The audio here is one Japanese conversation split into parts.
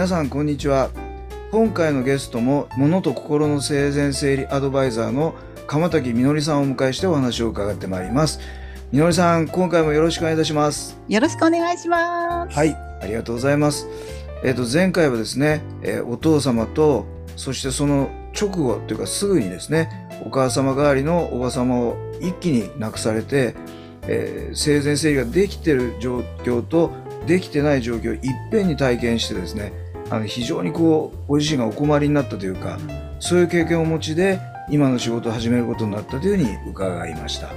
皆さんこんにちは。今回のゲストも物と心の生前整理アドバイザーの鎌滝みのりさんをお迎えしてお話を伺ってまいります。みのりさん今回もよろしくお願いいたします。よろしくお願いします。はいありがとうございます。えっ、と前回はですね、えーお父様とそしてその直後というかすぐにですねお母様代わりのおば様を一気に亡くされて、えー生前整理ができてる状況とできてない状況をいっぺんに体験してですねあの非常にこうご自身がお困りになったというかそういう経験をお持ちで今の仕事を始めることになったというふうに伺いました。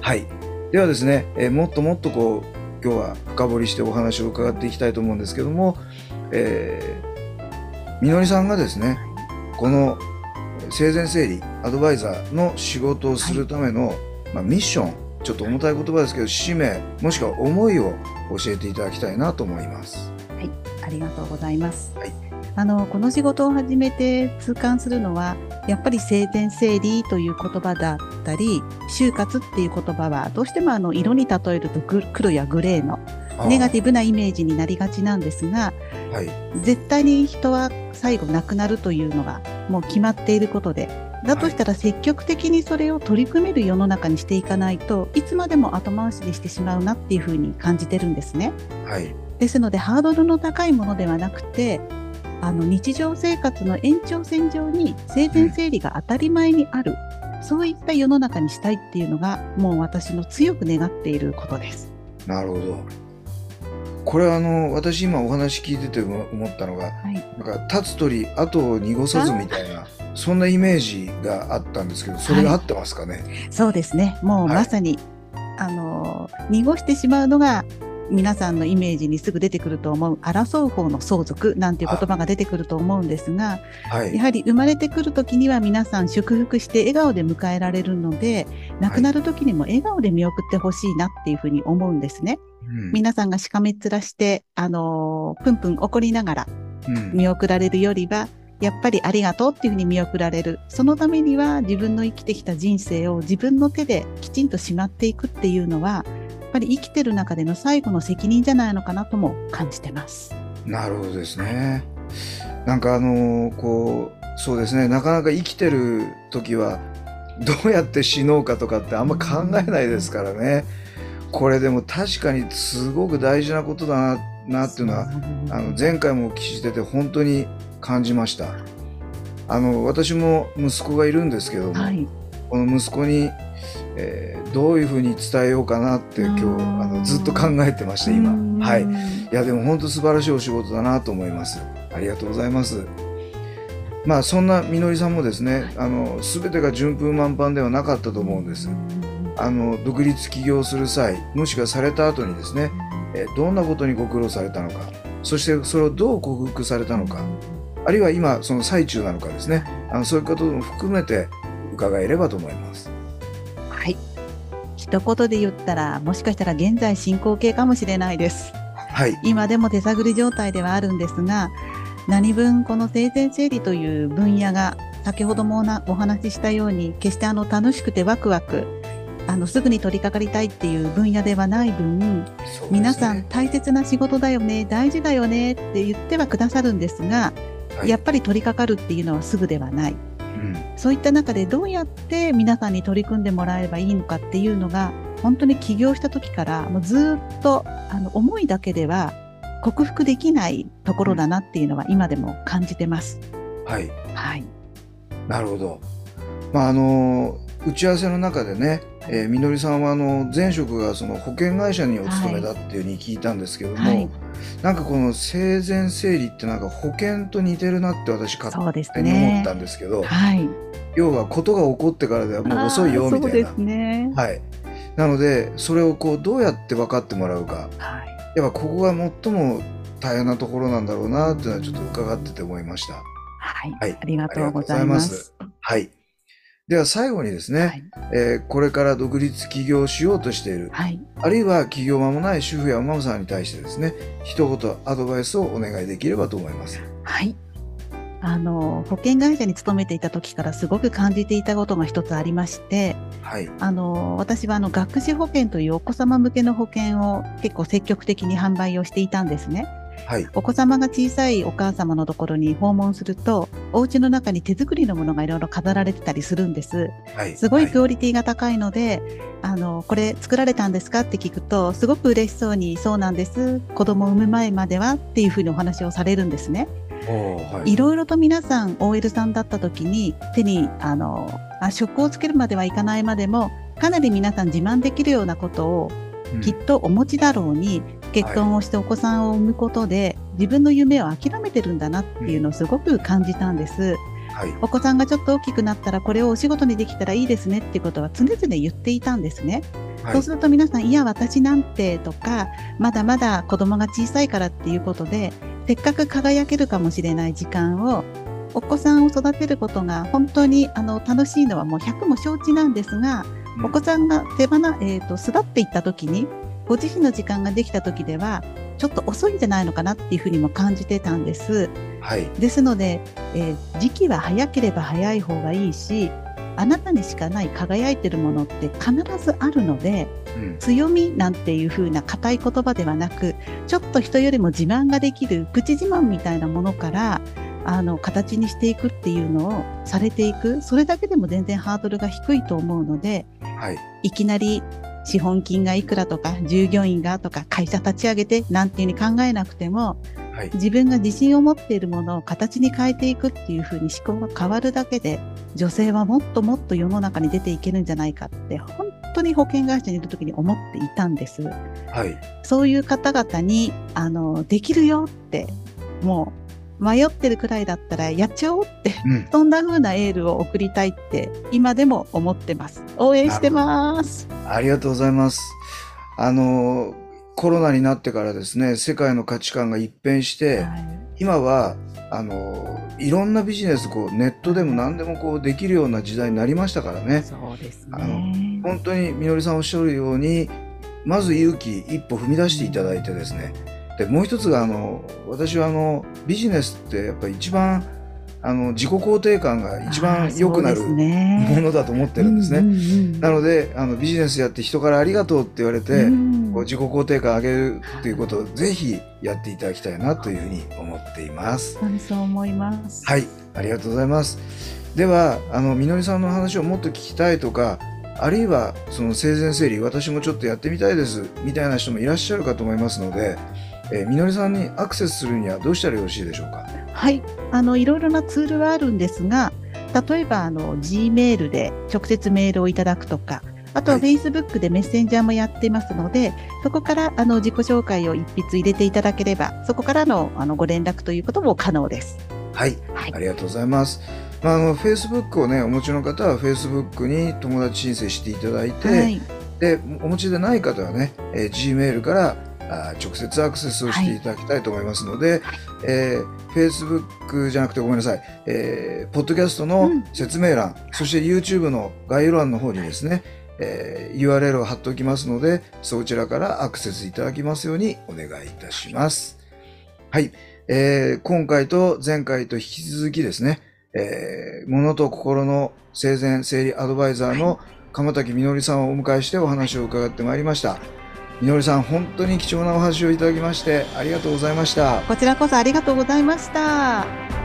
はい。ではですね、えーもっともっとこう今日は深掘りしてお話を伺っていきたいと思うんですけども、えーみのりさんがですね、この生前整理アドバイザーの仕事をするための、まあ、ミッション、ちょっと重たい言葉ですけど、使命、もしくは思いを教えていただきたいなと思います。ありがとうございます。はいあのこの仕事を始めて痛感するのはやっぱり生前整理という言葉だったり就活っていう言葉はどうしてもあの色に例えるとグ黒やグレーのネガティブなイメージになりがちなんですがブ。はい。絶対に人は最後亡くなるというのがもう決まっていることでだとしたら積極的にそれを取り組める世の中にしていかないといつまでも後回しにしてしまうなっていうふうに感じてるんですね。はい。ですのでハードルの高いものではなくてあの日常生活の延長線上に生前整理が当たり前にある、そういった世の中にしたいっていうのがもう私の強く願っていることです。なるほど。これはあの、私今お話聞いてて思思ったのが、はい、なんか立つ鳥後を濁さずみたいなそんなイメージがあったんですけどそれが合ってますかね、そうですね。もうはい。まさに、あの濁してしまうのが皆さんのイメージにすぐ出てくると思う争う方の相続なんていう言葉が出てくると思うんですがはい。やはり生まれてくる時には皆さん祝福して笑顔で迎えられるので亡くなる時にも笑顔で見送ってほしいなっていうふうに思うんですね。うん。皆さんがしかめっ面して、あのープンプン怒りながらうん。見送られるよりはやっぱりありがとうっていうふうに見送られる。そのためには自分の生きてきた人生を自分の手できちんとしまっていくっていうのはぱり生きてる中での最後の責任じゃないのかなとも感じてます。なるほどですね。なんかあのーこうそうですね。なかなか生きてる時はどうやって死のうかとかってあんま考えないですからね。これでも確かにすごく大事なことだななっていうのはあの前回もお聞きしてて本当に感じました。あの私も息子がいるんですけども、はい、この息子に、えーどういうふうに伝えようかなって今日あのずっと考えてました今。うん。はい。いやでも本当素晴らしいお仕事だなと思います。ありがとうございます。まあそんなみのりさんもですねあの全てが順風満帆ではなかったと思うんです。あの独立起業する際もしくはされた後にですね、えーどんなことにご苦労されたのかそしてそれをどう克服されたのかあるいは今その最中なのかですね。あのそういうことも含めて伺えればと思います。はい一言で言ったらもしかしたら現在進行形かもしれないです。はい。今でも手探り状態ではあるんですが何分この生前整理という分野が先ほどもお話ししたように決してあの楽しくてワクワクあのすぐに取り掛かりたいっていう分野ではない分、ね。皆さん大切な仕事だよね大事だよねって言ってはくださるんですが、はい。やっぱり取り掛かるっていうのはすぐではない。うんそういった中でどうやって皆さんに取り組んでもらえればいいのかっていうのが本当に起業した時からもうずっとあの思いだけでは克服できないところだなっていうのは今でも感じてます。はいはい。なるほど。まああの打ち合わせの中でね、えーみのりさんはあの前職がその保険会社にお勤めだっていうふうに聞いたんですけども、はいなんかこの生前整理ってなんか保険と似てるなって私勝手に思ねったんですけど、はい要はことが起こってからではもう遅いよみたいなそうです。ねはい。なのでそれをこうどうやって分かってもらうかはいやっぱここが最も大変なところなんだろうなっていうのはちょっと伺ってて思いました。はい、はいありがとうございます。はい。では最後にですね、はい、えーこれから独立起業しようとしている、はい、あるいは起業間もない主婦やママさんに対してですね、一言アドバイスをお願いできればと思います。はい。あの保険会社に勤めていた時からすごく感じていたことが一つありまして、はい。あの私はあの学資保険というお子様向けの保険を結構積極的に販売をしていたんですね。はい。お子様が小さいお母様のところに訪問すると、お家の中に手作りのものがいろいろ飾られてたりするんです。はい。すごいはクオリティが高いので、あの、これ作られたんですかって聞くと、すごく嬉しそうに、そうなんです。子供を産む前まではっていうふうにお話をされるんですね。はいいろいろと皆さん OL さんだった時に手にあのあ職をつけるまではいかないまでもかなり皆さん自慢できるようなことをうんきっとお持ちだろうに、結婚をしてお子さんを産むことで自分の夢を諦めてるんだなっていうのをすごく感じたんです。はい。お子さんがちょっと大きくなったらこれをお仕事にできたらいいですねっていうことは常々言っていたんですね。はいそうすると皆さん、いや、私なんてとか、まだまだ子供が小さいからっていうことで、せっかく輝けるかもしれない時間を、お子さんを育てることが本当にあの楽しいのはもう100も承知なんですが、うんお子さんが手放、えー、と巣立っていった時に、ご自身の時間ができた時では、ちょっと遅いんじゃないのかなっていうふうにも感じてたんです。はい。ですので、えー時期は早ければ早い方がいいし、あなたにしかない輝いてるものって必ずあるので、うん強みなんていう風な硬い言葉ではなく、ちょっと人よりも自慢ができる口自慢みたいなものから、あの、形にしていくっていうのをされていく。それだけでも全然ハードルが低いと思うので、はい。いきなり資本金がいくらとか、従業員がとか、会社立ち上げてなんていうふうに考えなくても、はい。自分が自信を持っているものを形に変えていくっていうふうに思考が変わるだけで、女性はもっともっと世の中に出ていけるんじゃないかって、本当に保険会社にいる時に思っていたんです。はい。そういう方々に、あの、できるよって、もう、迷ってるくらいだったらやっちゃおうって、うん。そんな風なエールを送りたいって、今でも思ってます。応援してます。ありがとうございます。あの、コロナになってからですね、世界の価値観が一変して、はい今は、あの、いろんなビジネス、こう、ネットでも何でもこう、できるような時代になりましたからね。そうですあのね。本当にみのりさんおっしゃるように、まず勇気一歩踏み出していただいてですね。で、もう一つが、あの、私はあの、ビジネスってやっぱり一番、あの、自己肯定感が一番良くなるものだと思ってるんですね。うんうんうんなので、あの、ビジネスやって人からありがとうって言われて、うんこう自己肯定感上げるっていうことをぜひやっていただきたいなというふうに思っています。そう思います。はい、ありがとうございます。では、あの、みのりさんの話をもっと聞きたいとか、あるいは、その生前整理、私もちょっとやってみたいです、みたいな人もいらっしゃるかと思いますので、えーみのりさんにアクセスするにはどうしたらよろしいでしょうか？はい、あのいろいろなツールはあるんですが、例えばあの G メールで直接メールをいただくとか、あとははい Facebook でメッセンジャーもやってますので、そこからあの自己紹介を一筆入れていただければ、そこからのあのご連絡ということも可能です。はい、はいありがとうございます。まあ、あの、Facebook をね、お持ちの方は Facebook に友達申請していただいて、はい、でお持ちでない方はね、えー Gmail からあー直接アクセスをしていただきたいと思いますので、えー Facebook じゃなくてごめんなさい、えー、ポッドキャストのうん説明欄、そして YouTube の概要欄の方にですね、えー URL を貼っておきますので、そちらからアクセスいただきますようにお願いいたします。はい。えー今回と前回と引き続きですね、えー物と心の生前整理アドバイザーの鎌滝みのりさんをお迎えしてお話を伺ってまいりました。みのりさん、本当に貴重なお話をいただきましてありがとうございました。こちらこそありがとうございました。